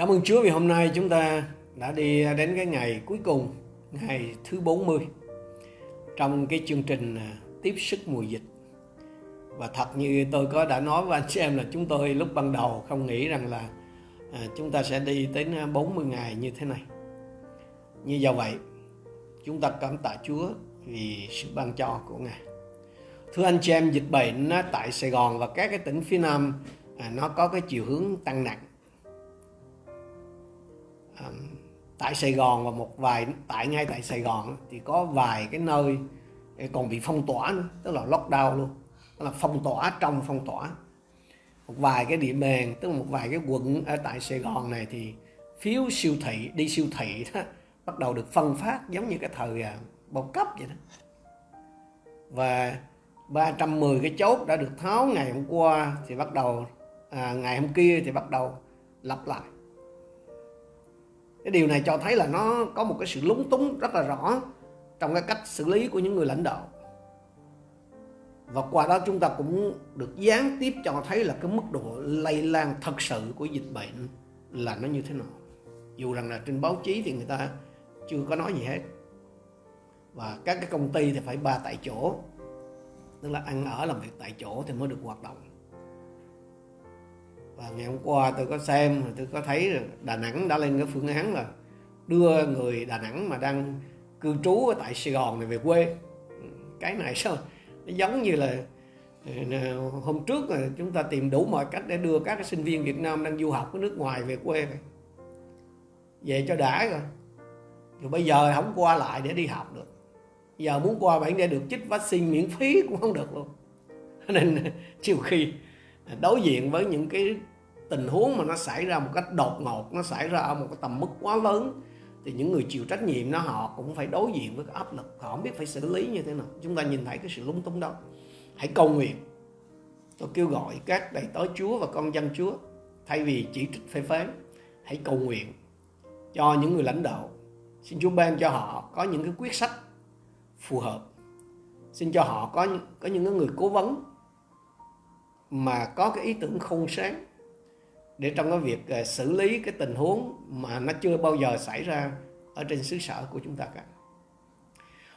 Cảm ơn Chúa vì hôm nay chúng ta đã đi đến cái ngày cuối cùng, ngày thứ 40 trong cái chương trình à, tiếp sức mùa dịch. Và thật như tôi có đã nói với anh chị em là chúng tôi lúc ban đầu không nghĩ rằng là à, chúng ta sẽ đi đến à, 40 ngày như thế này. Như do vậy, chúng ta cảm tạ Chúa vì sự ban cho của Ngài. Thưa anh chị em, dịch bệnh tại Sài Gòn và các cái tỉnh phía Nam à, nó có cái chiều hướng tăng nặng tại Sài Gòn và một vài tại ngay tại Sài Gòn thì có vài cái nơi còn bị phong tỏa nữa tức là lockdown luôn. Tức là phong tỏa trong phong tỏa. Một vài cái địa bàn tức là một vài cái quận ở tại Sài Gòn này thì phiếu siêu thị đi siêu thị đó bắt đầu được phân phát giống như cái thời à, bao cấp vậy đó. Và 310 cái chốt đã được tháo ngày hôm qua thì bắt đầu à, ngày hôm kia thì bắt đầu lặp lại cái điều này cho thấy là nó có một cái sự lúng túng rất là rõ trong cái cách xử lý của những người lãnh đạo. Và qua đó chúng ta cũng được gián tiếp cho thấy là cái mức độ lây lan thật sự của dịch bệnh là nó như thế nào. Dù rằng là trên báo chí thì người ta chưa có nói gì hết. Và các cái công ty thì phải ba tại chỗ, tức là ăn ở làm việc tại chỗ thì mới được hoạt động và ngày hôm qua tôi có xem tôi có thấy Đà Nẵng đã lên cái phương án là đưa người Đà Nẵng mà đang cư trú ở tại Sài Gòn này về quê. Cái này sao? Nó giống như là ờ, hôm trước là chúng ta tìm đủ mọi cách để đưa các cái sinh viên Việt Nam đang du học ở nước ngoài về quê vậy về cho đã rồi. Rồi bây giờ không qua lại để đi học được. Giờ muốn qua bản để được chích vaccine miễn phí cũng không được luôn. Nên ờ, nhiều khi đối diện với những cái tình huống mà nó xảy ra một cách đột ngột, nó xảy ra ở một cái tầm mức quá lớn, thì những người chịu trách nhiệm nó họ cũng phải đối diện với cái áp lực. Họ không biết phải xử lý như thế nào. Chúng ta nhìn thấy cái sự lúng túng đó. Hãy cầu nguyện. Tôi kêu gọi các đầy tớ Chúa và con dân Chúa, thay vì chỉ trích phê phán, hãy cầu nguyện cho những người lãnh đạo. Xin Chúa ban cho họ có những cái quyết sách phù hợp. Xin cho họ có có những người cố vấn mà có cái ý tưởng khôn sáng để trong cái việc à, xử lý cái tình huống mà nó chưa bao giờ xảy ra ở trên xứ sở của chúng ta cả.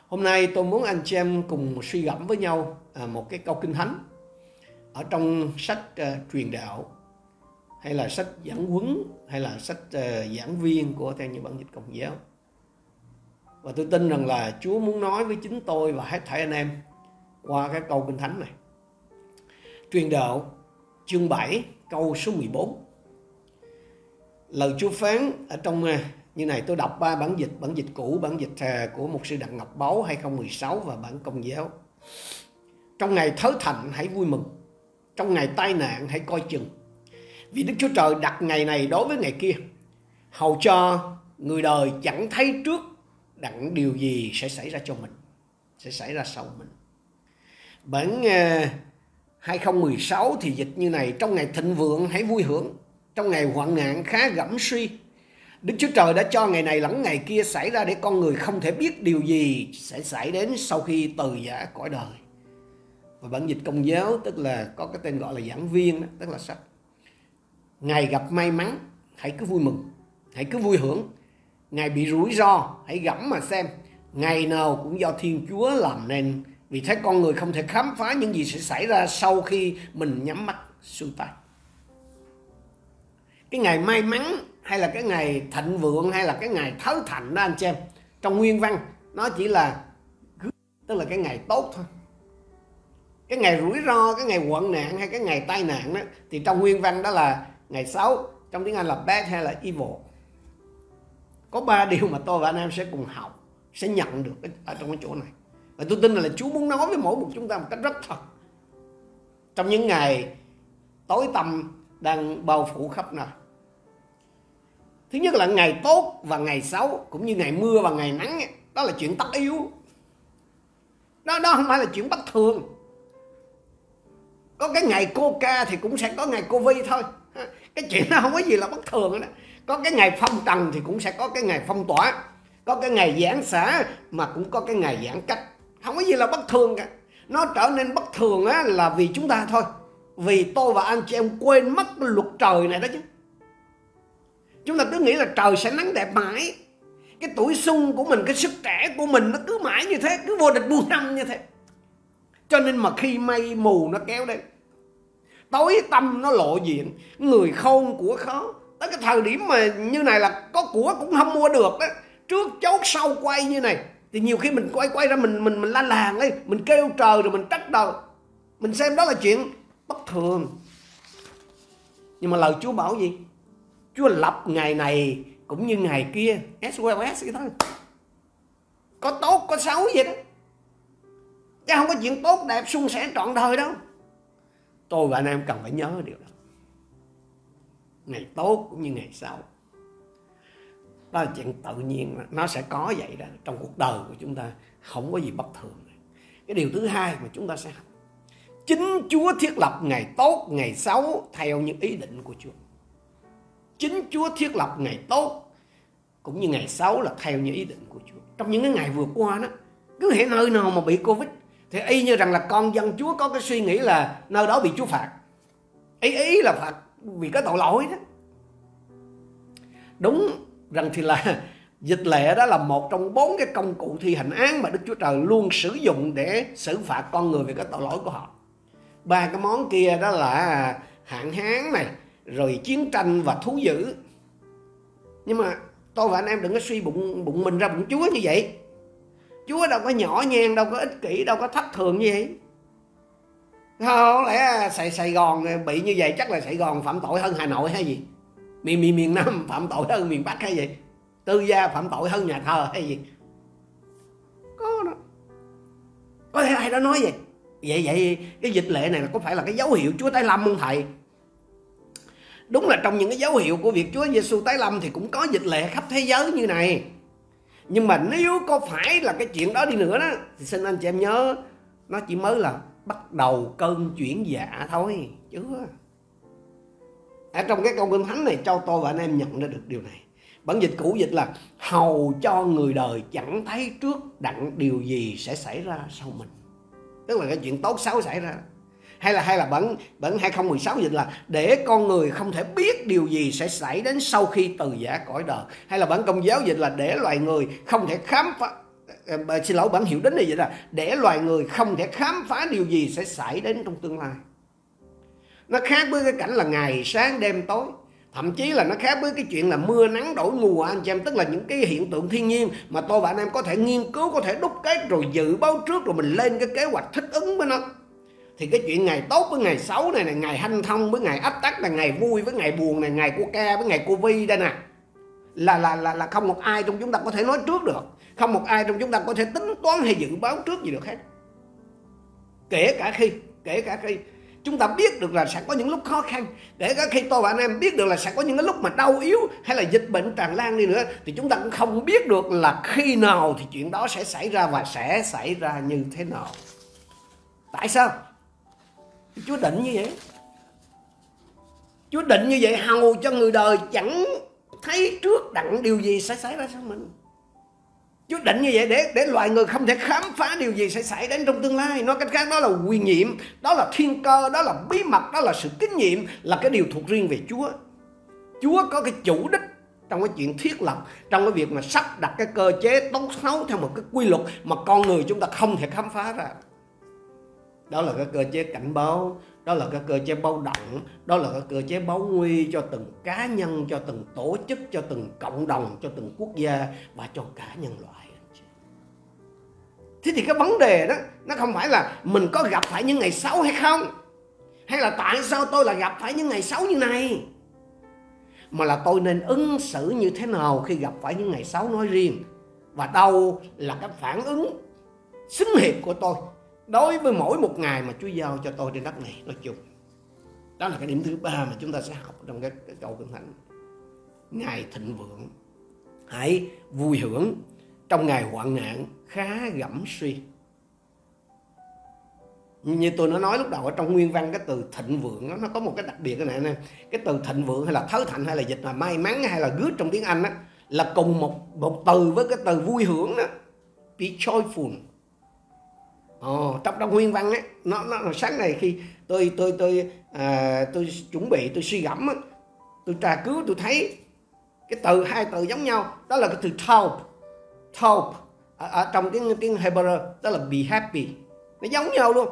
Hôm nay tôi muốn anh chị em cùng suy gẫm với nhau à, một cái câu kinh thánh ở trong sách uh, truyền đạo hay là sách giảng huấn hay là sách uh, giảng viên của theo như bản dịch công giáo. Và tôi tin rằng là Chúa muốn nói với chính tôi và hết thảy anh em qua cái câu kinh thánh này. Truyền đạo, chương 7 câu số 14 lời Chúa phán ở trong à, như này, tôi đọc ba bản dịch bản dịch cũ, bản dịch à, của một sư Đặng Ngọc Báu 2016 và bản công giáo. Trong ngày thớ thạnh, hãy vui mừng. Trong ngày tai nạn, hãy coi chừng. Vì Đức Chúa Trời đặt ngày này đối với ngày kia. Hầu cho người đời chẳng thấy trước đặng điều gì sẽ xảy ra cho mình, sẽ xảy ra sau mình. Bản à, 2016 thì dịch như này trong ngày thịnh vượng hãy vui hưởng trong ngày hoạn nạn khá gẫm suy Đức Chúa Trời đã cho ngày này lẫn ngày kia xảy ra để con người không thể biết điều gì sẽ xảy đến sau khi từ giả cõi đời. Và bản dịch công giáo tức là có cái tên gọi là giảng viên đó, tức là sách. Ngày gặp may mắn, hãy cứ vui mừng, hãy cứ vui hưởng. Ngày bị rủi ro, hãy gẫm mà xem. Ngày nào cũng do Thiên Chúa làm nên vì thế con người không thể khám phá những gì sẽ xảy ra sau khi mình nhắm mắt xuôi tay. Cái ngày may mắn hay là cái ngày thịnh vượng hay là cái ngày thấu thạnh đó anh chị em, trong nguyên văn nó chỉ là tức là cái ngày tốt thôi. Cái ngày rủi ro, cái ngày quận nạn hay cái ngày tai nạn đó, thì trong nguyên văn đó là ngày xấu, trong tiếng Anh là bad hay là evil. Có ba điều mà tôi và anh em sẽ cùng học, sẽ nhận được ở trong cái chỗ này và tôi tin là Chúa muốn nói với mỗi một chúng ta một cách rất thật. Trong những ngày tối tăm đang bao phủ khắp nơi. Thứ nhất là ngày tốt và ngày xấu, cũng như ngày mưa và ngày nắng, đó là chuyện tất yếu. Đó đó không phải là chuyện bất thường. Có cái ngày cô ca thì cũng sẽ có ngày cô vi thôi. Cái chuyện đó không có gì là bất thường đó. Có cái ngày phong trần thì cũng sẽ có cái ngày phong tỏa. Có cái ngày giảng xã mà cũng có cái ngày giãn cách không có gì là bất thường cả. Nó trở nên bất thường á, là vì chúng ta thôi. Vì tôi và anh chị em quên mất luật trời này đó chứ. Chúng ta cứ nghĩ là trời sẽ nắng đẹp mãi. Cái tuổi xuân của mình cái sức trẻ của mình nó cứ mãi như thế cứ vô địch buông năm như thế. Cho nên mà khi mây mù nó kéo đến tối tâm nó lộ diện người khôn của khó. Tới cái thời điểm mà như này là có của cũng không mua được đó trước chốt sau quay như này thì nhiều khi mình quay quay ra mình mình mình la làng ấy, mình kêu trời rồi mình trách đời. Mình xem đó là chuyện bất thường. Nhưng mà lời Chúa bảo gì? Chúa lập ngày này cũng như ngày kia. SOS well vậy thôi. Có tốt, có xấu vậy đó. Chứ không có chuyện tốt, đẹp, suôn sẻ trọn đời đâu. Tôi và anh em cần phải nhớ điều đó. Ngày tốt cũng như ngày xấu đó là chuyện tự nhiên nó sẽ có vậy đó, trong cuộc đời của chúng ta, không có gì bất thường cái điều thứ hai mà chúng ta sẽ học, chính Chúa thiết lập ngày tốt, ngày xấu theo những ý định của Chúa. Chính Chúa thiết lập ngày tốt cũng như ngày xấu là theo những ý định của Chúa. Trong những cái ngày vừa qua đó, cứ hệ nơi nào mà bị Covid, thì y như rằng là con dân Chúa có cái suy nghĩ là nơi đó bị Chúa phạt. Ý ý là phạt vì có tội lỗi đó. Đúng rằng thì là dịch lệ đó là một trong bốn cái công cụ thi hành án mà Đức Chúa Trời luôn sử dụng để xử phạt con người về cái tội lỗi của họ. Ba cái món kia đó là hạn hán này rồi chiến tranh và thú dữ. Nhưng mà tôi và anh em đừng có suy bụng bụng mình ra bụng Chúa như vậy. Chúa đâu có nhỏ nhen đâu có ích kỷ đâu có thất thường như vậy. Không lẽ Sài, Sài Gòn bị như vậy chắc là Sài Gòn phạm tội hơn Hà Nội hay gì? Miền miền miền Nam phạm tội hơn miền Bắc hay gì? Tư gia phạm tội hơn nhà thờ hay gì? Có đó. Có thể ai đó nói vậy? Vậy vậy cái dịch lệ này là có phải là cái dấu hiệu Chúa tái lâm không thầy? Đúng là trong những cái dấu hiệu của việc Chúa Giêsu tái lâm thì cũng có dịch lệ khắp thế giới như này. Nhưng mà nếu có phải là cái chuyện đó đi nữa đó, thì xin anh chị em nhớ, nó chỉ mới là bắt đầu cơn chuyển dạ thôi, chứ ở trong cái câu kinh thánh này cho tôi và anh em nhận ra được điều này. Bản dịch cũ dịch là hầu cho người đời chẳng thấy trước đặng điều gì sẽ xảy ra sau mình. Tức là cái chuyện tốt xấu xảy ra. Hay là hay là bản bản 2016 dịch là để con người không thể biết điều gì sẽ xảy đến sau khi từ giả cõi đời. Hay là bản công giáo dịch là để loài người không thể khám phá à, xin lỗi bản hiệu đến này vậy là để loài người không thể khám phá điều gì sẽ xảy đến trong tương lai nó khác với cái cảnh là ngày sáng đêm tối. Thậm chí là nó khác với cái chuyện là mưa nắng đổi mùa, anh chị em. Tức là những cái hiện tượng thiên nhiên mà tôi và anh em có thể nghiên cứu, có thể đúc kết, rồi dự báo trước, rồi mình lên cái kế hoạch thích ứng với nó. Thì cái chuyện ngày tốt với ngày xấu này này, ngày hanh thông với ngày ách tắc là ngày vui với ngày buồn này, ngày của ca với ngày cô vi đây nè, là là là là không một ai trong chúng ta có thể nói trước được. Không một ai trong chúng ta có thể tính toán hay dự báo trước gì được hết. Kể cả khi, kể cả khi chúng ta biết được là sẽ có những lúc khó khăn. Để khi tôi và anh em biết được là sẽ có những cái lúc mà đau yếu hay là dịch bệnh tràn lan đi nữa, thì chúng ta cũng không biết được là khi nào thì chuyện đó sẽ xảy ra và sẽ xảy ra như thế nào. Tại sao? Chúa định như vậy. Chúa định như vậy hầu cho người đời chẳng thấy trước đặng điều gì sẽ xảy ra sau mình. Chúa định như vậy để để loài người không thể khám phá điều gì sẽ xảy đến trong tương lai. Nói cách khác đó là quyền nhiệm, đó là thiên cơ, đó là bí mật, đó là sự kinh nghiệm, là cái điều thuộc riêng về Chúa. Chúa có cái chủ đích trong cái chuyện thiết lập, trong cái việc mà sắp đặt cái cơ chế tốt xấu theo một cái quy luật mà con người chúng ta không thể khám phá ra đó là cái cơ chế cảnh báo đó là cái cơ chế báo động đó là cái cơ chế báo nguy cho từng cá nhân, cho từng tổ chức, cho từng cộng đồng, cho từng quốc gia và cho cả nhân loại thế thì cái vấn đề đó, nó không phải là mình có gặp phải những ngày xấu hay không? Hay là tại sao tôi lại gặp phải những ngày xấu như này? Mà là tôi nên ứng xử như thế nào khi gặp phải những ngày xấu nói riêng? Và đâu là cái phản ứng xứng hiệp của tôi? Đối với mỗi một ngày mà Chúa giao cho tôi trên đất này nói chung đó là cái điểm thứ ba mà chúng ta sẽ học trong cái, cái câu kinh thánh. Ngày thịnh vượng hãy vui hưởng trong ngày hoạn nạn khá gẫm suy. Như tôi nó nói lúc đầu ở trong nguyên văn cái từ thịnh vượng đó, nó có một cái đặc biệt cái này nè. Cái từ thịnh vượng hay là thớ thạnh hay là dịch là may mắn hay là good trong tiếng anh đó, là cùng một một từ với cái từ vui hưởng đó. Be joyful. Ồ, trong trong nguyên văn ấy, nó, nó sáng này khi tôi tôi tôi à, tôi chuẩn bị tôi suy gẫm tôi tra cứu tôi thấy cái từ hai từ giống nhau đó là cái từ taub taub ở, ở trong tiếng tiếng Hebrew đó là be happy. Nó giống nhau luôn.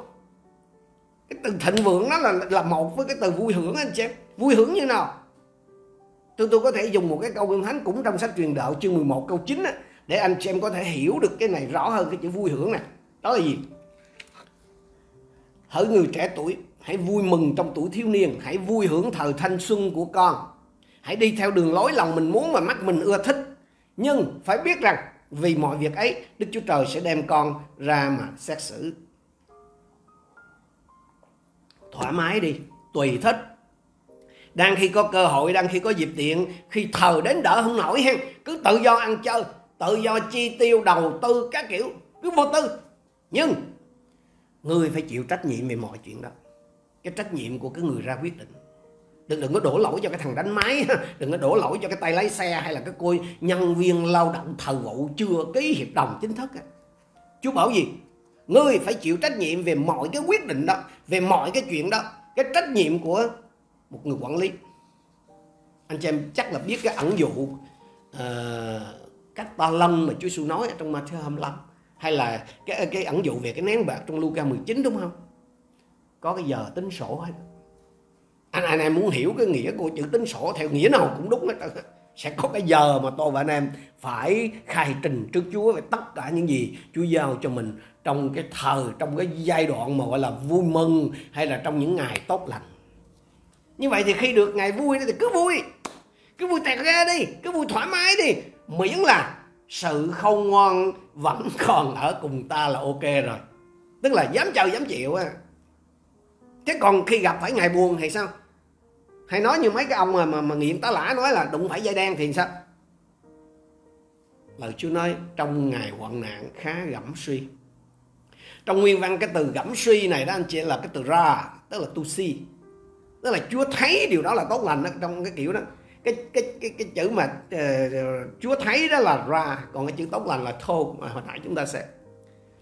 Cái từ thịnh vượng nó là là một với cái từ vui hưởng anh chị vui hưởng như nào? Tôi tôi có thể dùng một cái câu kinh thánh cũng trong sách truyền đạo chương 11 câu 9 á, để anh chị em có thể hiểu được cái này rõ hơn cái chữ vui hưởng này đó là gì? Hỡi người trẻ tuổi, hãy vui mừng trong tuổi thiếu niên, hãy vui hưởng thời thanh xuân của con. Hãy đi theo đường lối lòng mình muốn và mắt mình ưa thích. Nhưng phải biết rằng, vì mọi việc ấy, đức chúa trời sẽ đem con ra mà xét xử. Thoải mái đi, tùy thích. Đang khi có cơ hội, đang khi có dịp tiện khi thờ đến đỡ không nổi hen, cứ tự do ăn chơi, tự do chi tiêu, đầu tư các kiểu, cứ vô tư. Nhưng người phải chịu trách nhiệm về mọi chuyện đó. Cái trách nhiệm của cái người ra quyết định. Đừng đừng có đổ lỗi cho cái thằng đánh máy đừng có đổ lỗi cho cái tay lái xe hay là cái cô nhân viên lao động thờ vụ chưa ký hiệp đồng chính thức chú bảo gì? Ngươi phải chịu trách nhiệm về mọi cái quyết định đó về mọi cái chuyện đó. Cái trách nhiệm của một người quản lý. Anh chị em chắc là biết cái ẩn dụ uh, cách ta lâm mà Chúa Giêsu nói ở trong Matthew 25 hay là cái cái ẩn dụ về cái nén bạc trong Luca 19 đúng không? Có cái giờ tính sổ hay Anh anh em muốn hiểu cái nghĩa của chữ tính sổ theo nghĩa nào cũng đúng hết sẽ có cái giờ mà tôi và anh em phải khai trình trước Chúa về tất cả những gì Chúa giao cho mình trong cái thời, trong cái giai đoạn mà gọi là vui mừng hay là trong những ngày tốt lành. Như vậy thì khi được ngày vui thì cứ vui. Cứ vui tẹt ra đi, cứ vui thoải mái đi. Miễn là sự không ngoan vẫn còn ở cùng ta là ok rồi. Tức là dám chờ dám chịu á. Chứ còn khi gặp phải ngày buồn thì sao? Hay nói như mấy cái ông mà mà, mà nghiện tá lả nói là đụng phải dây đen thì sao? Lời Chúa nói trong ngày hoạn nạn khá gẫm suy. Trong nguyên văn cái từ gẫm suy này đó anh chị là cái từ ra tức là tu si tức là Chúa thấy điều đó là tốt lành đó, trong cái kiểu đó cái cái cái cái chữ mà uh, Chúa thấy đó là ra còn cái chữ tốt lành là thô mà hồi nãy chúng ta sẽ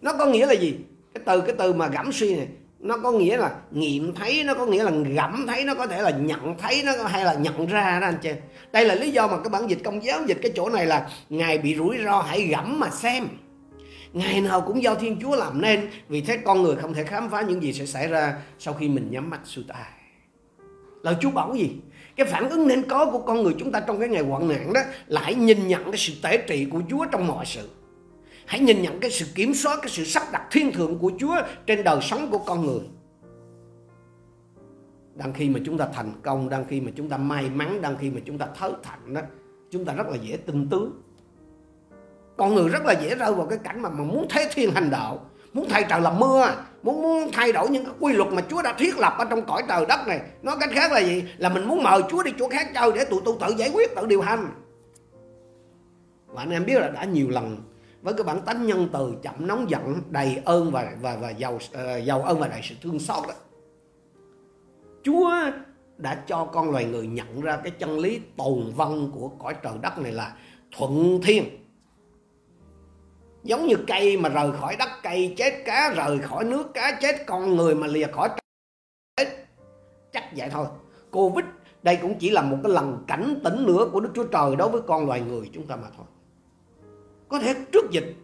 nó có nghĩa là gì? Cái từ cái từ mà gẫm suy này nó có nghĩa là nghiệm thấy nó có nghĩa là gẫm thấy nó có thể là nhận thấy nó hay là nhận ra đó anh chị. Đây là lý do mà cái bản dịch công giáo dịch cái chỗ này là ngài bị rủi ro hãy gẫm mà xem. Ngày nào cũng do thiên chúa làm nên vì thế con người không thể khám phá những gì sẽ xảy ra sau khi mình nhắm mắt xuôi tai lời chúa bảo gì? Cái phản ứng nên có của con người chúng ta trong cái ngày hoạn nạn đó lại nhìn nhận cái sự tể trị của chúa trong mọi sự. Hãy nhìn nhận cái sự kiểm soát cái sự sắp đặt thiên thượng của chúa trên đời sống của con người. Đang khi mà chúng ta thành công đang khi mà chúng ta may mắn đang khi mà chúng ta thớ thạnh đó chúng ta rất là dễ tin tướng con người rất là dễ rơi vào cái cảnh mà, mà muốn thế thiên hành đạo muốn thay trời làm mưa muốn muốn thay đổi những cái quy luật mà Chúa đã thiết lập ở trong cõi trời đất này. Nói cách khác là gì? Là mình muốn mời Chúa đi chỗ khác chơi để tụi tôi tự giải quyết tự điều hành. Và anh em biết là đã nhiều lần với cái bản tánh nhân từ chậm nóng giận đầy ơn và và và giàu uh, giàu ơn và đầy sự thương xót đó. Chúa đã cho con loài người nhận ra cái chân lý tồn vong của cõi trời đất này là thuận thiên giống như cây mà rời khỏi đất, cây chết cá, rời khỏi nước cá, chết con người mà lìa khỏi chết. Chắc vậy thôi. Covid, đây cũng chỉ là một cái lần cảnh tỉnh nữa của đức chúa trời đối với con loài người chúng ta mà thôi. Có thể trước dịch,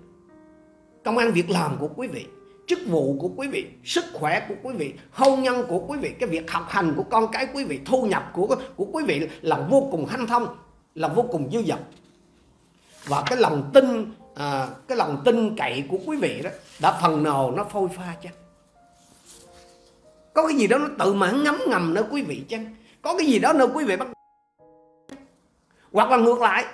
công an việc làm của quý vị, chức vụ của quý vị, sức khỏe của quý vị, hôn nhân của quý vị, cái việc học hành của con cái quý vị, thu nhập của của quý vị là vô cùng hanh thông, là vô cùng dư dật và cái lòng tin à, cái lòng tin cậy của quý vị đó đã phần nào nó phôi pha chăng? Có cái gì đó nó tự mãn ngấm ngầm nữa quý vị chăng? Có cái gì đó nơi quý vị bắt hoặc là ngược lại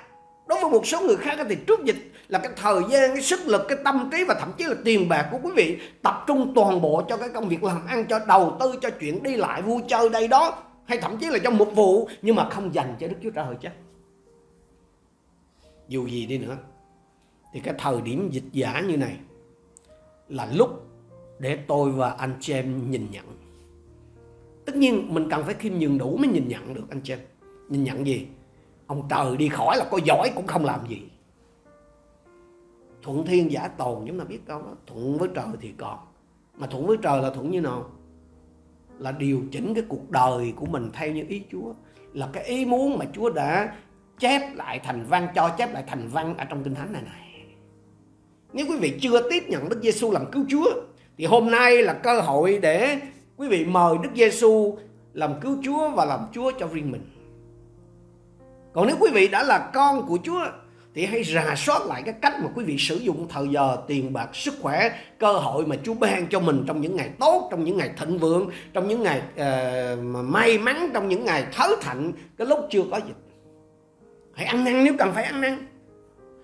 đối với một số người khác thì trước dịch là cái thời gian cái sức lực cái tâm trí và thậm chí là tiền bạc của quý vị tập trung toàn bộ cho cái công việc làm ăn cho đầu tư cho chuyện đi lại vui chơi đây đó hay thậm chí là cho một vụ nhưng mà không dành cho đức chúa trời chứ dù gì đi nữa, thì cái thời điểm dịch giả như này là lúc để tôi và anh chị em nhìn nhận. Tất nhiên mình cần phải khiêm nhường đủ mới nhìn nhận được anh chị em nhìn nhận gì? Ông trời đi khỏi là có giỏi cũng không làm gì. Thuận thiên giả tồn, chúng ta biết câu đó, thuận với trời thì còn. Mà thuận với trời là thuận như nào? Là điều chỉnh cái cuộc đời của mình theo như ý Chúa. Là cái ý muốn mà Chúa đã chép lại thành văn cho chép lại thành văn ở trong kinh thánh này này nếu quý vị chưa tiếp nhận Đức Giêsu làm cứu Chúa thì hôm nay là cơ hội để quý vị mời Đức Giêsu làm cứu Chúa và làm Chúa cho riêng mình. Còn nếu quý vị đã là con của Chúa thì hãy rà soát lại cái cách mà quý vị sử dụng thời giờ, tiền bạc, sức khỏe, cơ hội mà Chúa ban cho mình trong những ngày tốt, trong những ngày thịnh vượng, trong những ngày uh, may mắn, trong những ngày thớ thạnh, cái lúc chưa có dịch. Hãy ăn năn nếu cần phải ăn năn.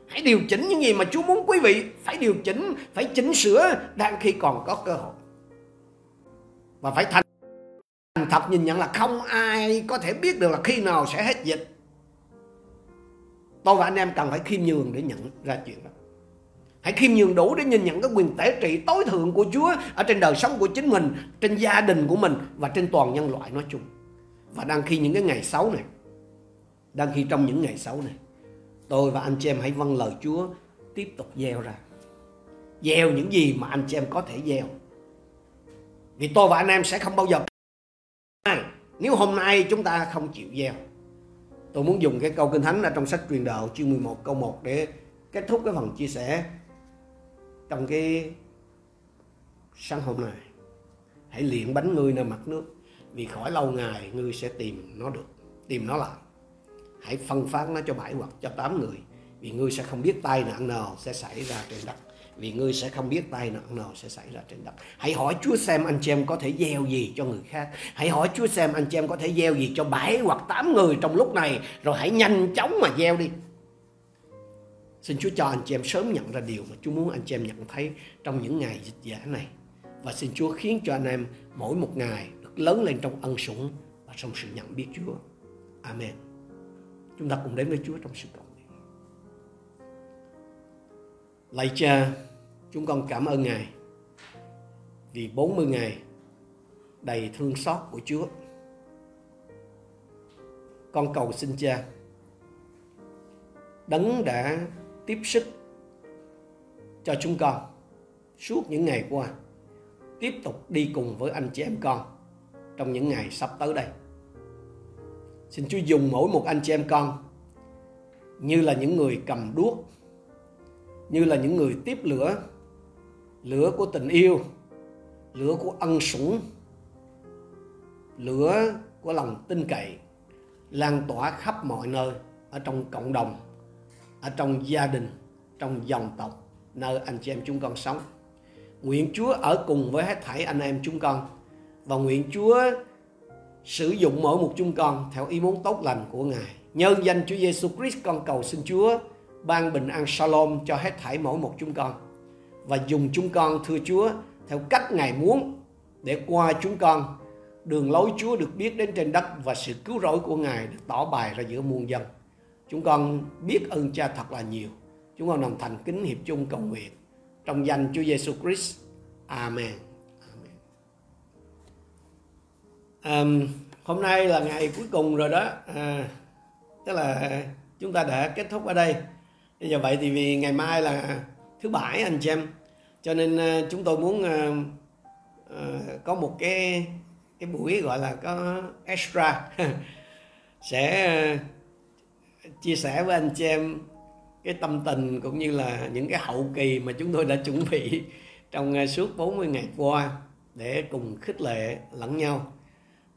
Hãy điều chỉnh những gì mà Chúa muốn quý vị phải điều chỉnh, phải chỉnh sửa đang khi còn có cơ hội. Và phải thành thật nhìn nhận là không ai có thể biết được là khi nào sẽ hết dịch tôi và anh em cần phải khiêm nhường để nhận ra chuyện đó hãy khiêm nhường đủ để nhìn nhận cái quyền tể trị tối thượng của Chúa ở trên đời sống của chính mình trên gia đình của mình và trên toàn nhân loại nói chung và đang khi những cái ngày xấu này đang khi trong những ngày xấu này, tôi và anh chị em hãy vâng lời Chúa, tiếp tục gieo ra. Gieo những gì mà anh chị em có thể gieo. Vì tôi và anh em sẽ không bao giờ nếu hôm nay chúng ta không chịu gieo, tôi muốn dùng cái câu kinh thánh ở trong sách truyền đạo chương 11 câu 1 để kết thúc cái phần chia sẻ trong cái sáng hôm nay. Hãy luyện bánh ngươi nơi mặt nước, vì khỏi lâu ngày ngươi sẽ tìm nó được, tìm nó lại hãy phân phát nó cho bảy hoặc cho tám người vì ngươi sẽ không biết tai nạn nào sẽ xảy ra trên đất vì ngươi sẽ không biết tai nạn nào sẽ xảy ra trên đất. Hãy hỏi Chúa xem anh chị em có thể gieo gì cho người khác. Hãy hỏi Chúa xem anh chị em có thể gieo gì cho bảy hoặc tám người trong lúc này. Rồi hãy nhanh chóng mà gieo đi. Xin Chúa cho anh chị em sớm nhận ra điều mà Chúa muốn anh chị em nhận thấy trong những ngày dịch giả này. Và xin Chúa khiến cho anh em mỗi một ngày được lớn lên trong ân sủng và trong sự nhận biết Chúa. Amen. Chúng ta cùng đến với Chúa trong sự cầu nguyện. Lạy cha, Chúng con cảm ơn Ngài vì 40 ngày đầy thương xót của Chúa. Con cầu xin Cha Đấng đã tiếp sức cho chúng con suốt những ngày qua tiếp tục đi cùng với anh chị em con trong những ngày sắp tới đây. Xin Chúa dùng mỗi một anh chị em con như là những người cầm đuốc, như là những người tiếp lửa lửa của tình yêu lửa của ân sủng lửa của lòng tin cậy lan tỏa khắp mọi nơi ở trong cộng đồng ở trong gia đình trong dòng tộc nơi anh chị em chúng con sống. Nguyện Chúa ở cùng với hết thảy anh em chúng con và nguyện Chúa sử dụng mỗi một chúng con theo ý muốn tốt lành của Ngài. Nhân danh Chúa Giêsu Christ, con cầu xin Chúa ban bình an shalom cho hết thảy mỗi một chúng con và dùng chúng con thưa Chúa theo cách Ngài muốn để qua chúng con đường lối Chúa được biết đến trên đất và sự cứu rỗi của Ngài được tỏ bài ra giữa muôn dân. Chúng con biết ơn Cha thật là nhiều. Chúng con đồng thành kính hiệp chung cầu nguyện trong danh Chúa Giêsu Christ. Amen. À, hôm nay là ngày cuối cùng rồi đó. À, tức là chúng ta đã kết thúc ở đây. Bây giờ vậy thì vì ngày mai là thứ bảy anh chị em cho nên ờ, chúng tôi muốn à, có một cái cái buổi gọi là có extra sẽ chia sẻ với anh chị em cái tâm tình cũng như là những cái hậu kỳ mà chúng tôi đã chuẩn bị trong suốt 40 ngày qua để cùng khích lệ lẫn nhau.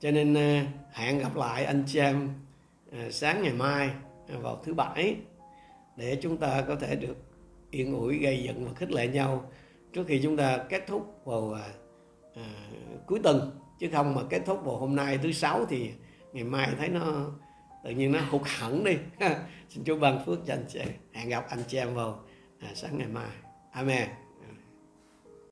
Cho nên à, hẹn gặp lại anh chị em à, sáng ngày mai à, vào thứ bảy để chúng ta có thể được yên ủi gây dựng và khích lệ nhau trước khi chúng ta kết thúc vào à, cuối tuần. Chứ không mà kết thúc vào hôm nay thứ sáu thì ngày mai thấy nó tự nhiên nó hụt hẳn đi. Xin chúa ban phước cho anh chị hẹn gặp anh chị em vào à, sáng ngày mai. Amen.